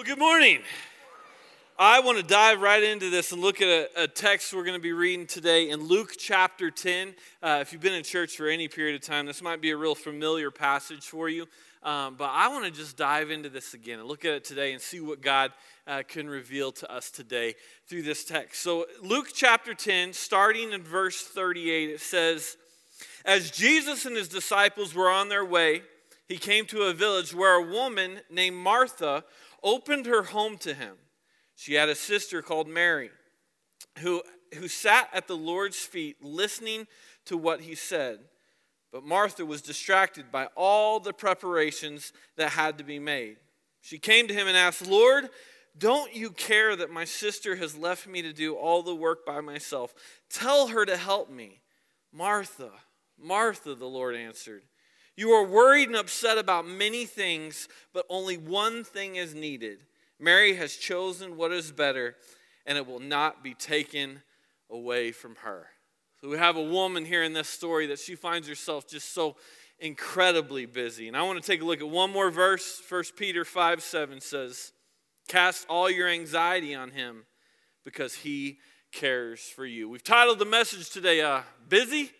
Well, good morning. I want to dive right into this and look at a, a text we're going to be reading today in Luke chapter 10. Uh, if you've been in church for any period of time, this might be a real familiar passage for you. Um, but I want to just dive into this again and look at it today and see what God uh, can reveal to us today through this text. So, Luke chapter 10, starting in verse 38, it says, As Jesus and his disciples were on their way, he came to a village where a woman named Martha opened her home to him. She had a sister called Mary who, who sat at the Lord's feet listening to what he said. But Martha was distracted by all the preparations that had to be made. She came to him and asked, Lord, don't you care that my sister has left me to do all the work by myself? Tell her to help me. Martha, Martha, the Lord answered. You are worried and upset about many things, but only one thing is needed. Mary has chosen what is better, and it will not be taken away from her. So we have a woman here in this story that she finds herself just so incredibly busy. And I want to take a look at one more verse. 1 Peter 5 7 says, Cast all your anxiety on him because he cares for you. We've titled the message today, uh, Busy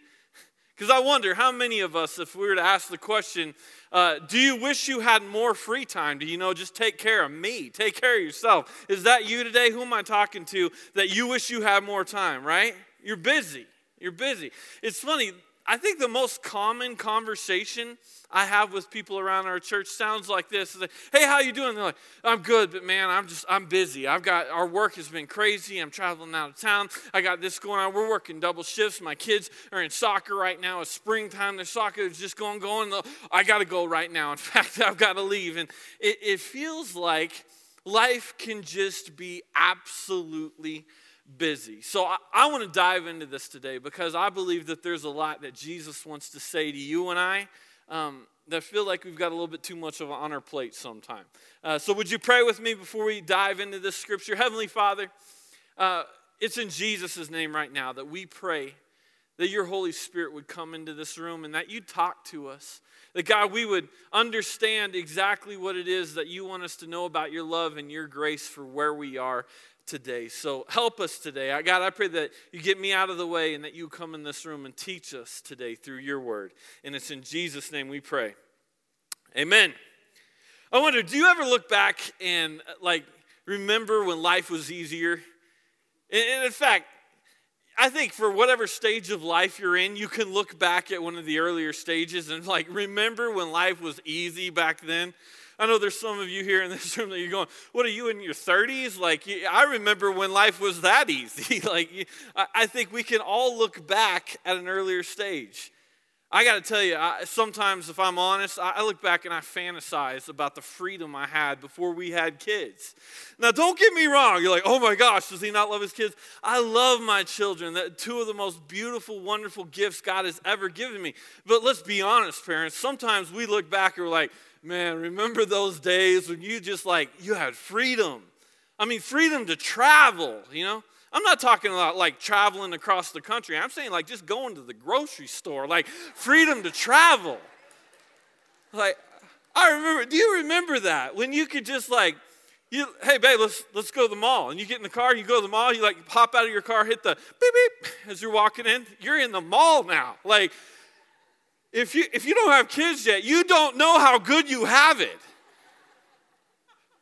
because I wonder how many of us, if we were to ask the question, uh, do you wish you had more free time? Do you know, just take care of me, take care of yourself? Is that you today? Who am I talking to that you wish you had more time, right? You're busy. You're busy. It's funny, I think the most common conversation I have with people around our church sounds like this. Like, hey, how you doing? They're like, I'm good, but man, I'm just I'm busy. I've got our work has been crazy. I'm traveling out of town. I got this going on. We're working double shifts. My kids are in soccer right now. It's springtime. Their soccer is just going going. I got to go right now. In fact, I've got to leave. And it, it feels like life can just be absolutely busy. So I, I want to dive into this today because I believe that there's a lot that Jesus wants to say to you and I um, that feel like we've got a little bit too much of on our plate sometime. Uh, so, would you pray with me before we dive into this scripture? Heavenly Father, uh, it's in Jesus' name right now that we pray that your Holy Spirit would come into this room and that you'd talk to us. That God, we would understand exactly what it is that you want us to know about your love and your grace for where we are today. So help us today. I, God, I pray that you get me out of the way and that you come in this room and teach us today through your word. And it's in Jesus' name we pray. Amen. I wonder, do you ever look back and like remember when life was easier? And in fact, I think for whatever stage of life you're in, you can look back at one of the earlier stages and like remember when life was easy back then. I know there's some of you here in this room that you're going, what are you in your 30s? Like, I remember when life was that easy. like, I think we can all look back at an earlier stage. I got to tell you, I, sometimes if I'm honest, I look back and I fantasize about the freedom I had before we had kids. Now, don't get me wrong. You're like, oh my gosh, does he not love his kids? I love my children. That two of the most beautiful, wonderful gifts God has ever given me. But let's be honest, parents. Sometimes we look back and we're like, man, remember those days when you just like, you had freedom. I mean, freedom to travel, you know? I'm not talking about like traveling across the country. I'm saying like just going to the grocery store, like freedom to travel. Like, I remember, do you remember that? When you could just like, you, hey babe, let's let's go to the mall. And you get in the car, you go to the mall, you like pop out of your car, hit the beep beep as you're walking in. You're in the mall now. Like if you, if you don't have kids yet, you don't know how good you have it.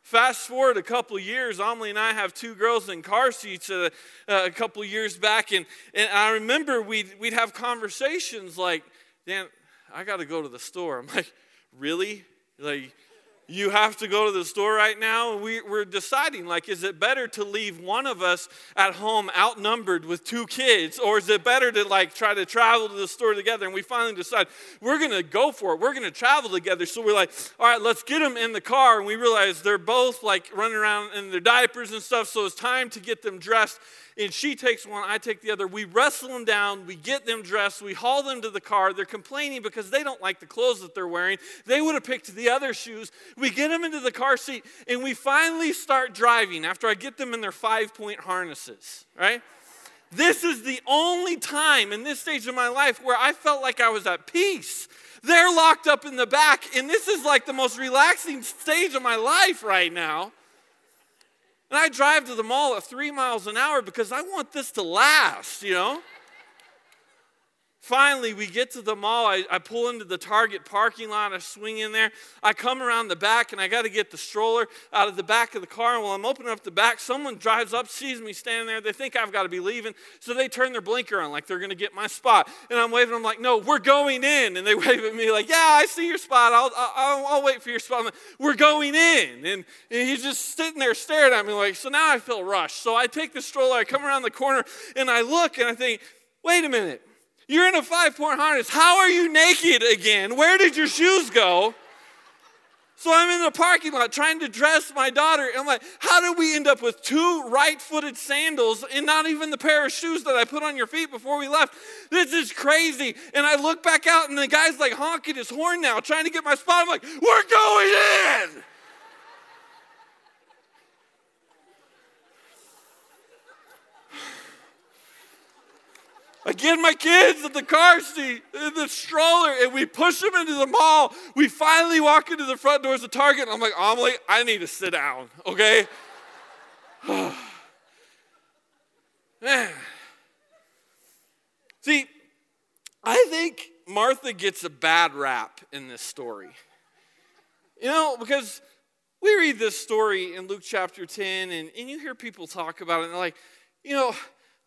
Fast forward a couple years, Amelie and I have two girls in car seats uh, uh, a couple years back, and, and I remember we'd, we'd have conversations like, Dan, I got to go to the store. I'm like, really? Like, you have to go to the store right now. We, we're deciding, like, is it better to leave one of us at home outnumbered with two kids, or is it better to, like, try to travel to the store together? And we finally decide we're to go for it. We're to travel together. So we're like, all right, let's get them in the car. And we realize they're both, like, running around in their diapers and stuff. So it's time to get them dressed and she takes one, I take the other. We wrestle them down, we get them dressed, we haul them to the car. They're complaining because they don't like the clothes that they're wearing. They would have picked the other shoes. We get them into the car seat, and we finally start driving after I get them in their five point harnesses, right? This is the only time in this stage of my life where I felt like I was at peace. They're locked up in the back, and this is like the most relaxing stage of my life right now. And I drive to the mall at three miles an hour because I want this to last, you know? Finally, we get to the mall. I, I, pull into the Target parking lot. I swing in there. I come around the back and I got to get the stroller out of the back of the car. And while I'm opening up the back, someone drives up, sees me standing there. They think I've got to be leaving. So they turn their blinker on like they're going to get my spot. And I'm waving. I'm like, no, we're going in. And they wave at me like, yeah, I see your spot. I'll, I'll, I'll wait for your spot. Like, we're going in. And, and he's just sitting there staring at me like, so now I feel rushed. So I take the stroller. I come around the corner and I look and I think, wait a minute. You're in a five point harness. How are you naked again? Where did your shoes go? So I'm in the parking lot trying to dress my daughter. I'm like, how did we end up with two right footed sandals and not even the pair of shoes that I put on your feet before we left? This is crazy. And I look back out and the guy's like honking his horn now, trying to get my spot. I'm like, we're going in. I get my kids in the car seat, in the stroller, and we push them into the mall. We finally walk into the front doors of Target, and I'm like, Amelie, I need to sit down, okay? Man. See, I think Martha gets a bad rap in this story. You know, because we read this story in Luke chapter 10, and, and you hear people talk about it, and they're like, you know,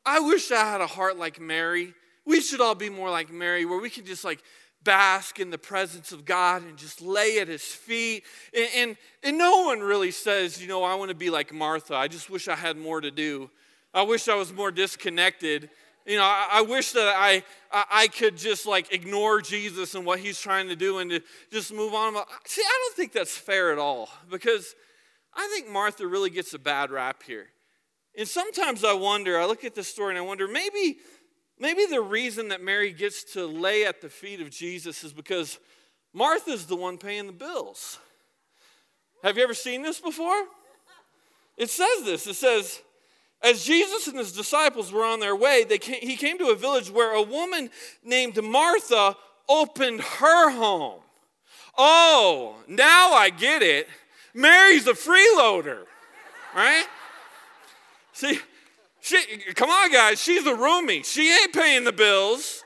I wish I had a heart like Mary. We should all be more like Mary, where we can just like bask in the presence of God and just lay at his feet. And, and, and, no one really says, you know, I want to be like Martha. I just wish I had more to do. I wish I was more disconnected. You know, I, I wish that I, I, I could just like ignore Jesus and what he's trying to do and to just move on. See, I don't think that's fair at all because I think Martha really gets a bad rap here. And sometimes I wonder, I look at this story and I wonder, maybe, maybe the reason that Mary gets to lay at the feet of Jesus is because Martha's the one paying the bills. Have you ever seen this before? It says this. It says, as Jesus and his disciples were on their way, came, he came to a village where a woman named Martha opened her home. Oh, now I get it. Mary's a freeloader, right? See, she, come on, guys, she's a roomie. She ain't paying the bills.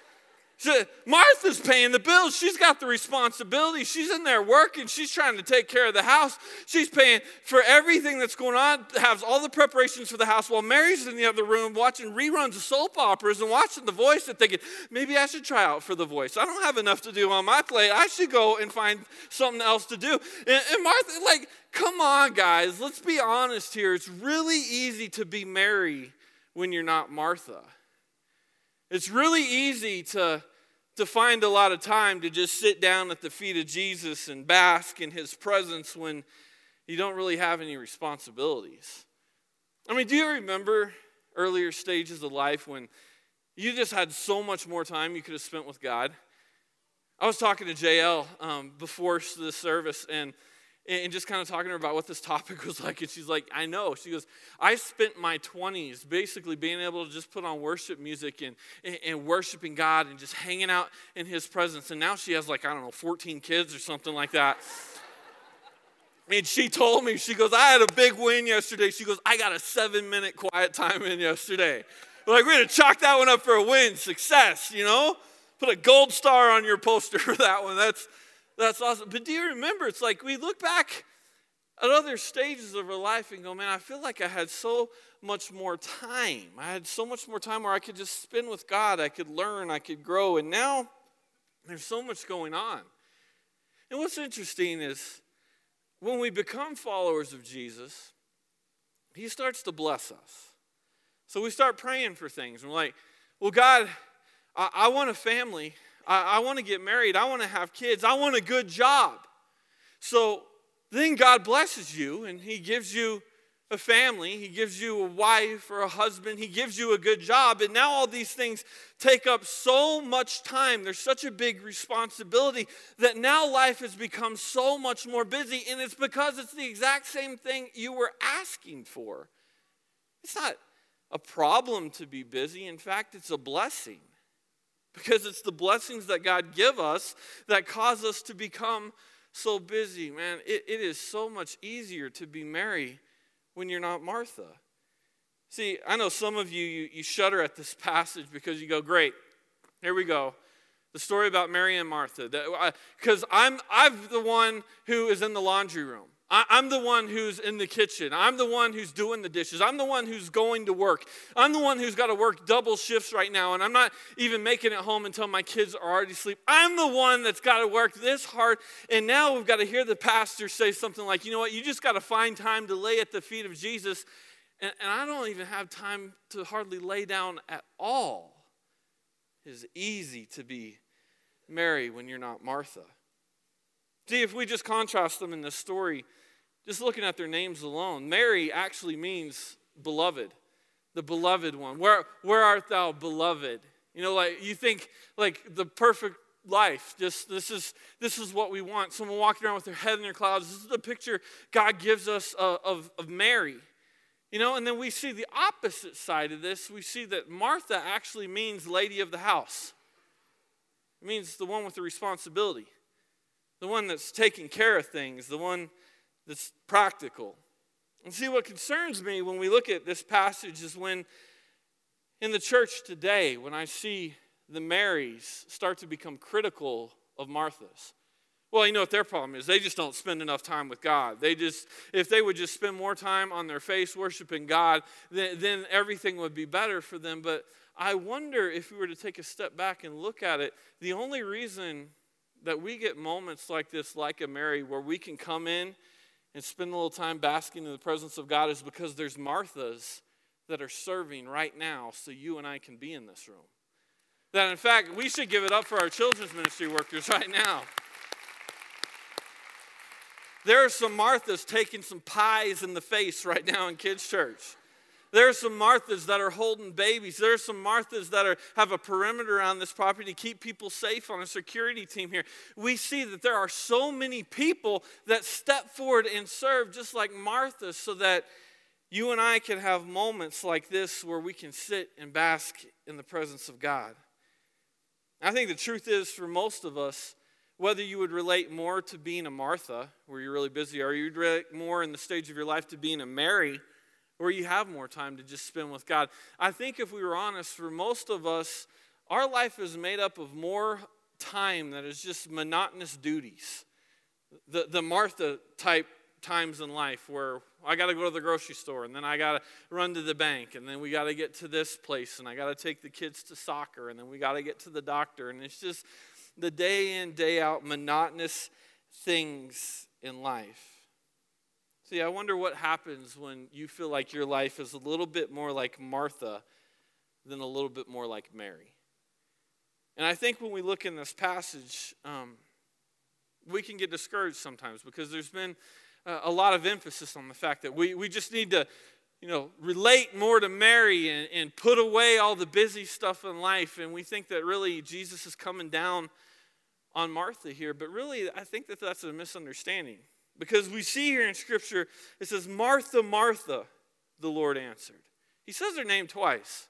Martha's paying the bills. She's got the responsibility. She's in there working. She's trying to take care of the house. She's paying for everything that's going on, has all the preparations for the house while Mary's in the other room watching reruns of soap operas and watching The Voice and thinking, maybe I should try out for The Voice. I don't have enough to do on my plate. I should go and find something else to do. And, and Martha, like, come on, guys, let's be honest here. It's really easy to be Mary when you're not Martha. It's really easy to, to find a lot of time to just sit down at the feet of Jesus and bask in his presence when you don't really have any responsibilities. I mean, do you remember earlier stages of life when you just had so much more time you could have spent with God? I was talking to JL um, before the service, and and just kind of talking to her about what this topic was like. And she's like, I know. She goes, I spent my 20s basically being able to just put on worship music and, and, and, worshiping God and just hanging out in His presence. And now she has like, I don't know, 14 kids or something like that. and she told me, she goes, I had a big win yesterday. She goes, I got a seven minute quiet time in yesterday. We're like, we're going to chalk that one up for a win, success, you know? Put a gold star on your poster for that one. That's that's awesome. But do you remember? It's like we look back at other stages of our life and go, man, I feel like I had so much more time. I had so much more time where I could just spend with God. I could learn, I could grow. And now there's so much going on. And what's interesting is when we become followers of Jesus, He starts to bless us. So we start praying for things. And we're like, well, God, I, I want a family I, I want to get married. I want to have kids. I want a good job. So then God blesses you and He gives you a family, He gives you a wife or a husband, He gives you a good job. And now all these things take up so much time. There's such a big responsibility that now life has become so much more busy. And it's because it's the exact same thing you were asking for. It's not a problem to be busy, in fact, it's a blessing because it's the blessings that God give us that cause us to become so busy. Man, it, it is so much easier to be Mary when you're not Martha? See, I know some of you, you, you shudder at this passage because you go, great, here we go. The story about Mary and Martha. Because I'm, I'm the one who is in the laundry room. I'm the one who's in the kitchen. I'm the one who's doing the dishes. I'm the one who's going to work. I'm the one who's got to work double shifts right now, and I'm not even making it home until my kids are already asleep. I'm the one that's got to work this hard. And now we've got to hear the pastor say something like, you know what, you just got to find time to lay at the feet of Jesus. And, and I don't even have time to hardly lay down at all. It's easy to be Mary when you're not Martha. See, if we just contrast them in this story, just looking at their names alone, Mary actually means beloved, the beloved one. Where, where art thou, beloved? You know, like you think like the perfect life. Just this is this is what we want. Someone walking around with their head in their clouds. This is the picture God gives us of, of, of Mary. You know, and then we see the opposite side of this. We see that Martha actually means lady of the house. It means the one with the responsibility the one that's taking care of things, the one that's practical. And see, what concerns me when we look at this passage is when in the church today, when I see the Marys start to become critical of Martha's. Well, you know what their problem is? They just don't spend enough time with God. They just, if they would just spend more time on their face worshiping God, then, then everything would be better for them. But I wonder if we were to take a step back and look at it, the only reason that we get moments like this, like a Mary, where we can come in and spend a little time basking in the presence of God is because there's Marthas that are serving right now so you and I can be in this room. That in fact, we should give it up for our children's ministry workers right now. There are some Marthas taking some pies in the face right now in kids' church. There are some Marthas that are holding babies. There are some Marthas that are, have a perimeter around this property to keep people safe on a security team here. We see that there are so many people that step forward and serve just like Martha so that you and I can have moments like this where we can sit and bask in the presence of God. I think the truth is for most of us, whether you would relate more to being a Martha, where you're really busy, or you'd relate more in the stage of your life to being a Mary, where you have more time to just spend with God. I think if we were honest, for most of us, our life is made up of more time that is just monotonous duties. The, the Martha type times in life where I got to go to the grocery store and then I got to run to the bank and then we got to get to this place and I got to take the kids to soccer and then we got to get to the doctor. And it's just the day in, day out monotonous things in life. See, I wonder what happens when you feel like your life is a little bit more like Martha than a little bit more like Mary. And I think when we look in this passage, um, we can get discouraged sometimes because there's been uh, a lot of emphasis on the fact that we, we just need to, you know, relate more to Mary and, and put away all the busy stuff in life. And we think that really Jesus is coming down on Martha here. But really, I think that that's a misunderstanding. Because we see here in Scripture, it says, Martha, Martha, the Lord answered. He says her name twice.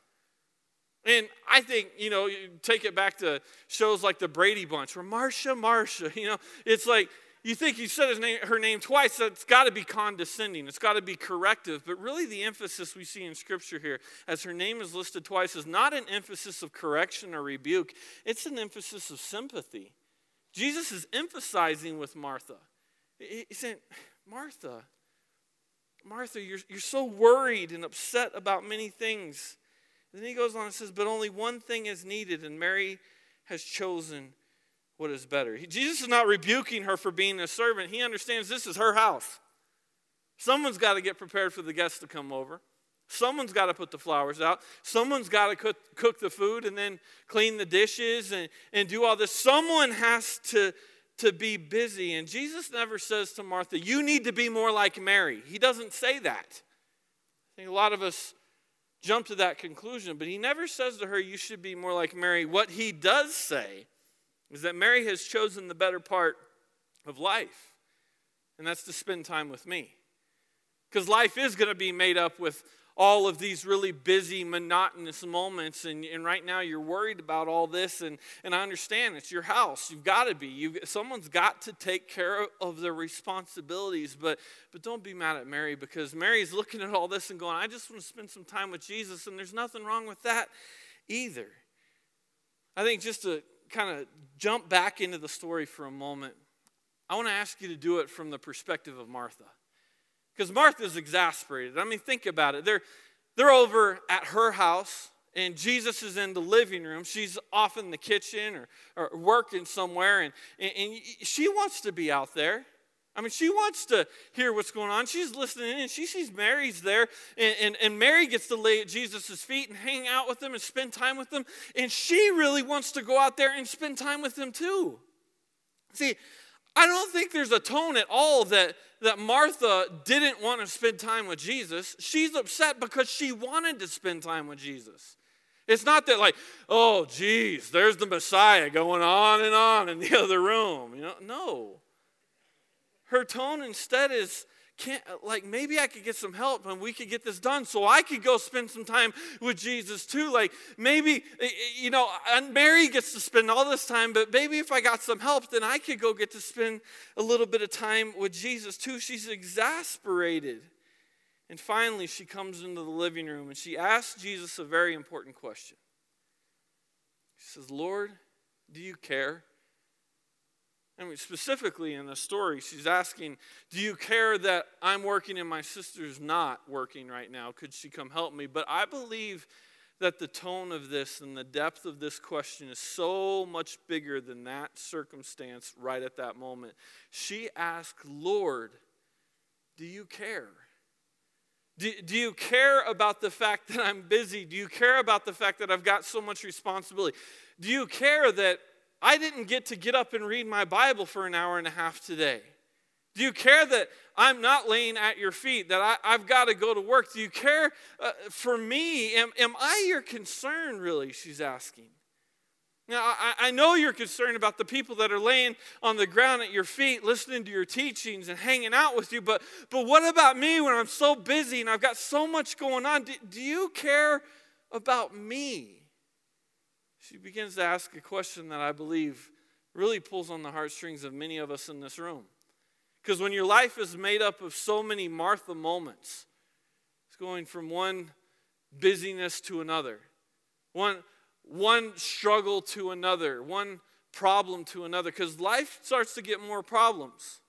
And I think, you know, you take it back to shows like the Brady Bunch, where Marcia, Marcia, you know, it's like you think you said his name, her name twice, that's got to be condescending. It's got to be corrective. But really, the emphasis we see in Scripture here, as her name is listed twice, is not an emphasis of correction or rebuke, it's an emphasis of sympathy. Jesus is emphasizing with Martha. He said, Martha, Martha, you're, you're so worried and upset about many things. And then he goes on and says, But only one thing is needed, and Mary has chosen what is better. He, Jesus is not rebuking her for being a servant. He understands this is her house. Someone's got to get prepared for the guests to come over. Someone's got to put the flowers out. Someone's got to cook, cook the food and then clean the dishes and, and do all this. Someone has to to be busy. And Jesus never says to Martha, You need to be more like Mary. He doesn't say that. I think a lot of us jump to that conclusion, but he never says to her, You should be more like Mary. What he does say is that Mary has chosen the better part of life, and that's to spend time with me. Because life is going to be made up with all of these really busy, monotonous moments. And, and right now you're worried about all this. And, and I understand it's your house. You've got to be. You've, someone's got to take care of their responsibilities. But, but don't be mad at Mary because Mary's looking at all this and going, I just want to spend some time with Jesus. And there's nothing wrong with that either. I think just to kind of jump back into the story for a moment, I want to ask you to do it from the perspective of Martha. Because Martha's exasperated. I mean, think about it. They're, they're over at her house, and Jesus is in the living room. She's off in the kitchen or, or working somewhere, and, and, and she wants to be out there. I mean, she wants to hear what's going on. She's listening and she sees Mary's there. And, and, and, Mary gets to lay at Jesus' feet and hang out with him and spend time with him. And she really wants to go out there and spend time with him too. See, I don't think there's a tone at all that, that Martha didn't want to spend time with Jesus. She's upset because she wanted to spend time with Jesus. It's not that, like, oh, geez, there's the Messiah going on and on in the other room. You know, no. Her tone instead is, can't, like maybe I could get some help and we could get this done so I could go spend some time with Jesus too. Like maybe, you know, and Mary gets to spend all this time, but maybe if I got some help, then I could go get to spend a little bit of time with Jesus too. She's exasperated. And finally, she comes into the living room and she asks Jesus a very important question. She says, Lord, do you care? I mean, specifically in the story, she's asking, Do you care that I'm working and my sister's not working right now? Could she come help me? But I believe that the tone of this and the depth of this question is so much bigger than that circumstance right at that moment. She asked, Lord, do you care? Do, do you care about the fact that I'm busy? Do you care about the fact that I've got so much responsibility? Do you care that I didn't get to get up and read my Bible for an hour and a half today? Do you care that I'm not laying at your feet, that I, have got to go to work? Do you care uh, for me? Am, am I your concern, really? She's asking. Now, I, I know you're concerned about the people that are laying on the ground at your feet, listening to your teachings and hanging out with you, but, but what about me when I'm so busy and I've got so much going on? Do, do you care about me? She begins to ask a question that I believe really pulls on the heartstrings of many of us in this room. Because when your life is made up of so many Martha moments, it's going from one busyness to another, one, one struggle to another, one problem to another, because life starts to get more problems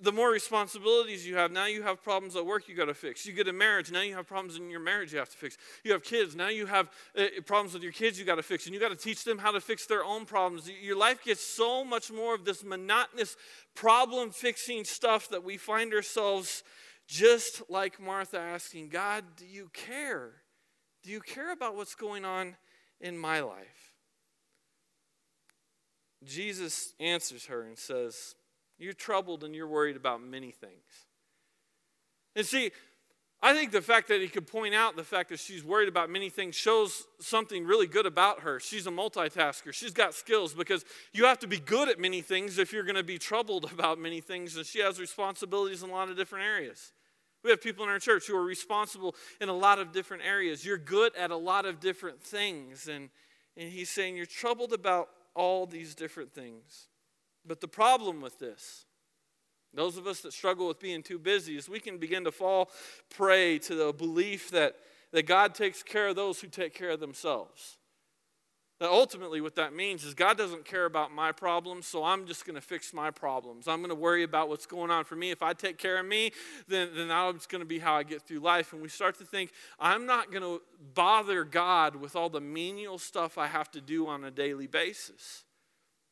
the more responsibilities you have, now you have problems at work you got to fix. You get a marriage, now you have problems in your marriage you have to fix. You have kids, now you have uh, problems with your kids you got to fix, and you got to teach them how to fix their own problems. Your life gets so much more of this monotonous problem fixing stuff that we find ourselves just like Martha asking, God, do you care? Do you care about what's going on in my life? Jesus answers her and says, you're troubled and you're worried about many things. And see, I think the fact that he could point out the fact that she's worried about many things shows something really good about her. She's a multitasker. She's got skills because you have to be good at many things if you're going to be troubled about many things. And she has responsibilities in a lot of different areas. We have people in our church who are responsible in a lot of different areas. You're good at a lot of different things. And, and he's saying you're troubled about all these different things. But the problem with this, those of us that struggle with being too busy, is we can begin to fall prey to the belief that, that God takes care of those who take care of themselves. That ultimately, what that means is God doesn't care about my problems, so I'm just going to fix my problems. I'm going to worry about what's going on for me. If I take care of me, then, then that's going to be how I get through life. And we start to think, I'm not going to bother God with all the menial stuff I have to do on a daily basis.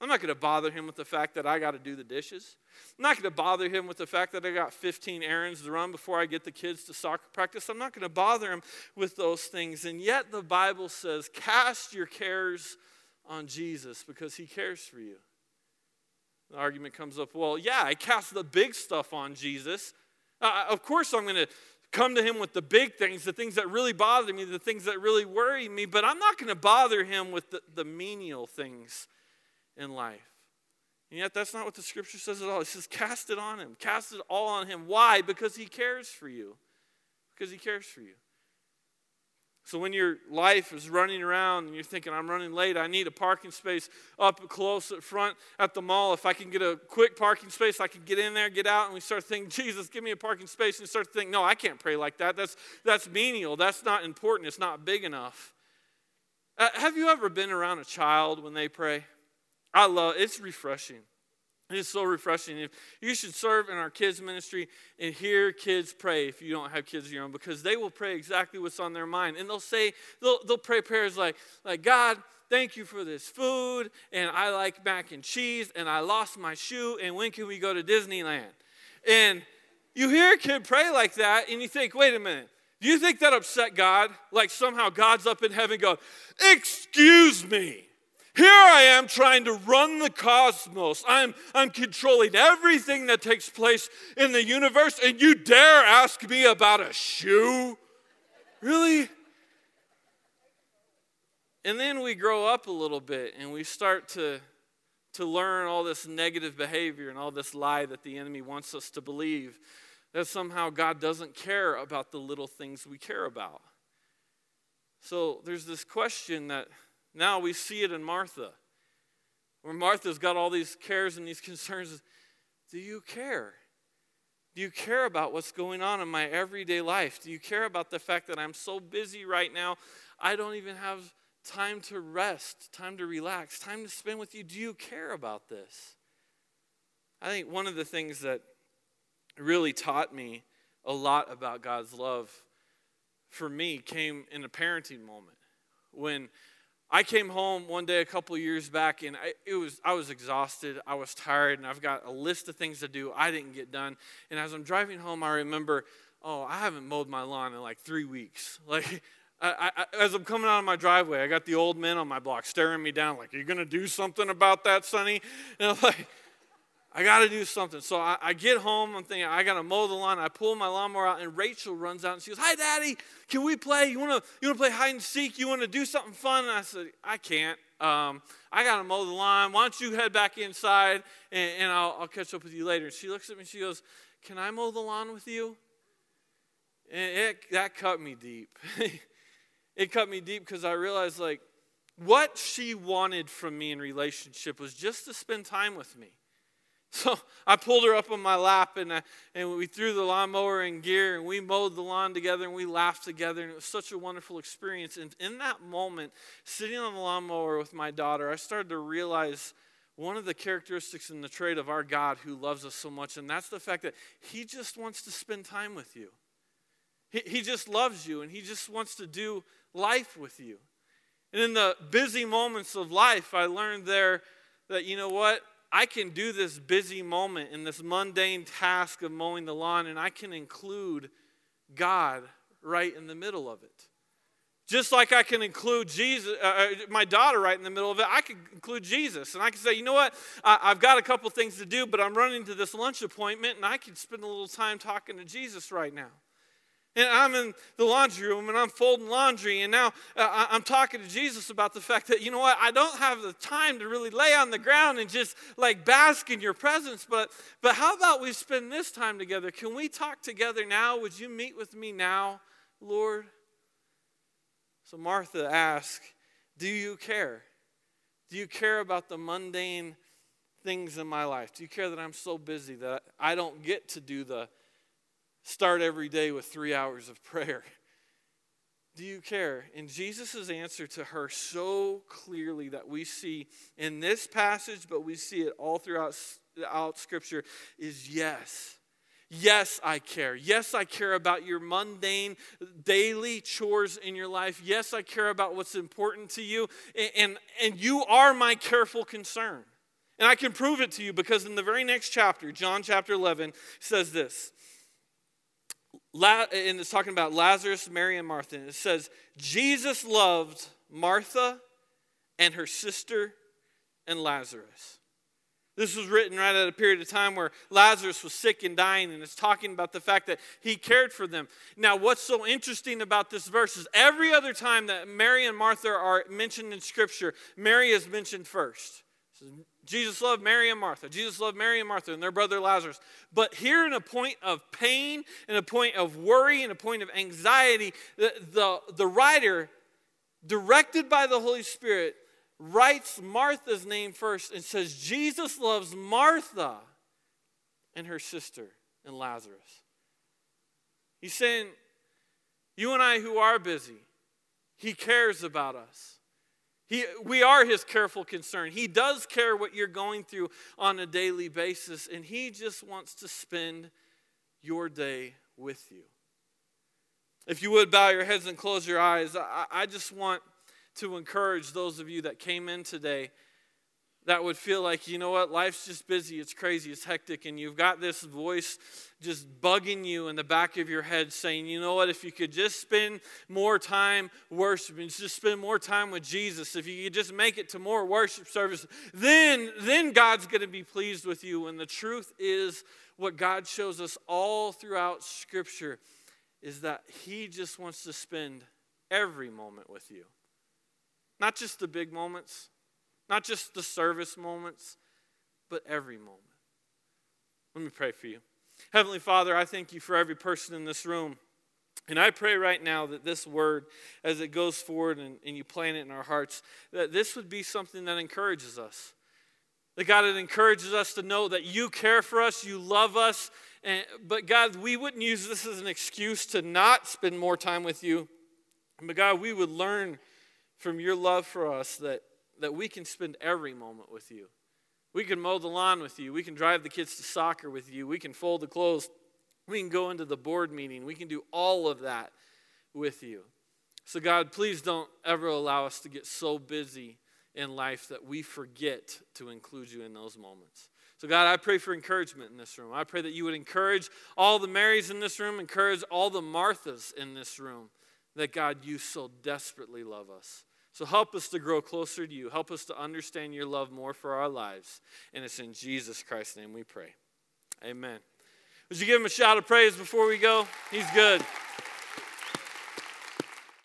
I'm not going to bother him with the fact that I got to do the dishes. I'm not going to bother him with the fact that I got 15 errands to run before I get the kids to soccer practice. I'm not going to bother him with those things. And yet the Bible says, cast your cares on Jesus because he cares for you. The argument comes up, well, yeah, I cast the big stuff on Jesus. Uh, of course, I'm going to come to him with the big things, the things that really bother me, the things that really worry me, but I'm not going to bother him with the, the menial things in life. And yet, that's not what the scripture says at all. It says, cast it on him. Cast it all on him. Why? Because he cares for you. Because he cares for you. So when your life is running around and you're thinking, I'm running late, I need a parking space up close at front at the mall. If I can get a quick parking space, I can get in there, get out, and we start thinking, Jesus, give me a parking space, and start thinking, no, I can't pray like that. That's, that's menial. That's not important. It's not big enough. Uh, have you ever been around a child when they pray? I love it's refreshing. It's so refreshing. If you should serve in our kids ministry and hear kids pray if you don't have kids of your own, because they will pray exactly what's on their mind. And they'll say, they'll, they'll pray prayers like, like, God, thank you for this food, and I like mac and cheese, and I lost my shoe, and when can we go to Disneyland? And you hear a kid pray like that, and you think, wait a minute, do you think that upset God? Like somehow God's up in heaven going, excuse me. Here I am trying to run the cosmos. I'm, I'm controlling everything that takes place in the universe, and you dare ask me about a shoe? Really? And then we grow up a little bit and we start to, to learn all this negative behavior and all this lie that the enemy wants us to believe that somehow God doesn't care about the little things we care about. So there's this question that now we see it in Martha, where Martha's got all these cares and these concerns. Do you care? Do you care about what's going on in my everyday life? Do you care about the fact that I'm so busy right now, I don't even have time to rest, time to relax, time to spend with you? Do you care about this? I think one of the things that really taught me a lot about God's love for me came in a parenting moment when I came home one day a couple years back and I, it was, I was exhausted. I was tired and I've got a list of things to do I didn't get done. And as I'm driving home, I remember, oh, I haven't mowed my lawn in like three weeks. Like, I, I, as I'm coming out of my driveway, I got the old men on my block staring me down like, are you going to do something about that, Sonny? And I'm like, I got to do something. So I, I, get home. I'm thinking, I got to mow the lawn. I pull my lawnmower out, and Rachel runs out and she goes, Hi, Daddy. Can we play? You want to you wanna play hide and seek? You want to do something fun? And I said, I can't. Um, I got to mow the lawn. Why don't you head back inside and, and I'll, I'll, catch up with you later? And she looks at me and she goes, Can I mow the lawn with you? And it, that cut me deep. it cut me deep because I realized, like, what she wanted from me in relationship was just to spend time with me. So I pulled her up on my lap and, uh, and we threw the lawnmower in gear and we mowed the lawn together and we laughed together. And it was such a wonderful experience. And in that moment, sitting on the lawnmower with my daughter, I started to realize one of the characteristics and the trait of our God who loves us so much. And that's the fact that He just wants to spend time with you. He, he just loves you and He just wants to do life with you. And in the busy moments of life, I learned there that, you know what? I can do this busy moment in this mundane task of mowing the lawn, and I can include God right in the middle of it. Just like I can include Jesus, uh, uh my daughter right in the middle of it, I can include Jesus. And I can say, you know what, I, I've got a couple things to do, but I'm running to this lunch appointment, and I can spend a little time talking to Jesus right now. And I'm in the laundry room and I'm folding laundry, and now uh, I'm talking to Jesus about the fact that, you know what, I don't have the time to really lay on the ground and just like bask in your presence, but, but how about we spend this time together? Can we talk together now? Would you meet with me now, Lord? So Martha asked, Do you care? Do you care about the mundane things in my life? Do you care that I'm so busy that I don't get to do the start every day with three hours of prayer. Do you care? And Jesus' answer to her so clearly that we see in this passage, but we see it all throughout, throughout Scripture, is yes. Yes, I care. Yes, I care about your mundane daily chores in your life. Yes, I care about what's important to you. And, and, and you are my careful concern. And I can prove it to you because in the very next chapter, John chapter 11, says this and it's talking about Lazarus, Mary, and Martha. And it says, Jesus loved Martha and her sister and Lazarus. This was written right at a period of time where Lazarus was sick and dying, and it's talking about the fact that he cared for them. Now, what's so interesting about this verse is every other time that Mary and Martha are mentioned in Scripture, Mary is mentioned first. Jesus loved Mary and Martha. Jesus loved Mary and Martha and their brother Lazarus. But here, in a point of pain, in a point of worry, in a point of anxiety, the, the, the writer, directed by the Holy Spirit, writes Martha's name first and says, Jesus loves Martha and her sister and Lazarus. He's saying, You and I who are busy, He cares about us. He, we are his careful concern. He does care what you're going through on a daily basis, and he just wants to spend your day with you. If you would bow your heads and close your eyes, I, I just want to encourage those of you that came in today that would feel like, you know what, life's just busy, it's crazy, it's hectic, and you've got this voice just bugging you in the back of your head saying, you know what, if you could just spend more time worshiping, just spend more time with Jesus, if you could just make it to more worship service, then, then God's going to be pleased with you. And the truth is, what God shows us all throughout Scripture is that He just wants to spend every moment with you. Not just the big moments, not just the service moments, but every moment. Let me pray for you. Heavenly Father, I thank you for every person in this room. And I pray right now that this word, as it goes forward and, and you plant it in our hearts, that this would be something that encourages us. That God, it encourages us to know that you care for us, you love us. And, but God, we wouldn't use this as an excuse to not spend more time with you. But God, we would learn from your love for us that that we can spend every moment with you. We can mow the lawn with you. We can drive the kids to soccer with you. We can fold the clothes. We can go into the board meeting. We can do all of that with you. So, God, please don't ever allow us to get so busy in life that we forget to include you in those moments. So, God, I pray for encouragement in this room. I pray that you would encourage all the Marys in this room, encourage all the Marthas in this room, that God, you so desperately love us. So help us to grow closer to you. Help us to understand your love more for our lives. And it's in Jesus Christ's name we pray. Amen. Would you give him a shout of praise before we go? He's good.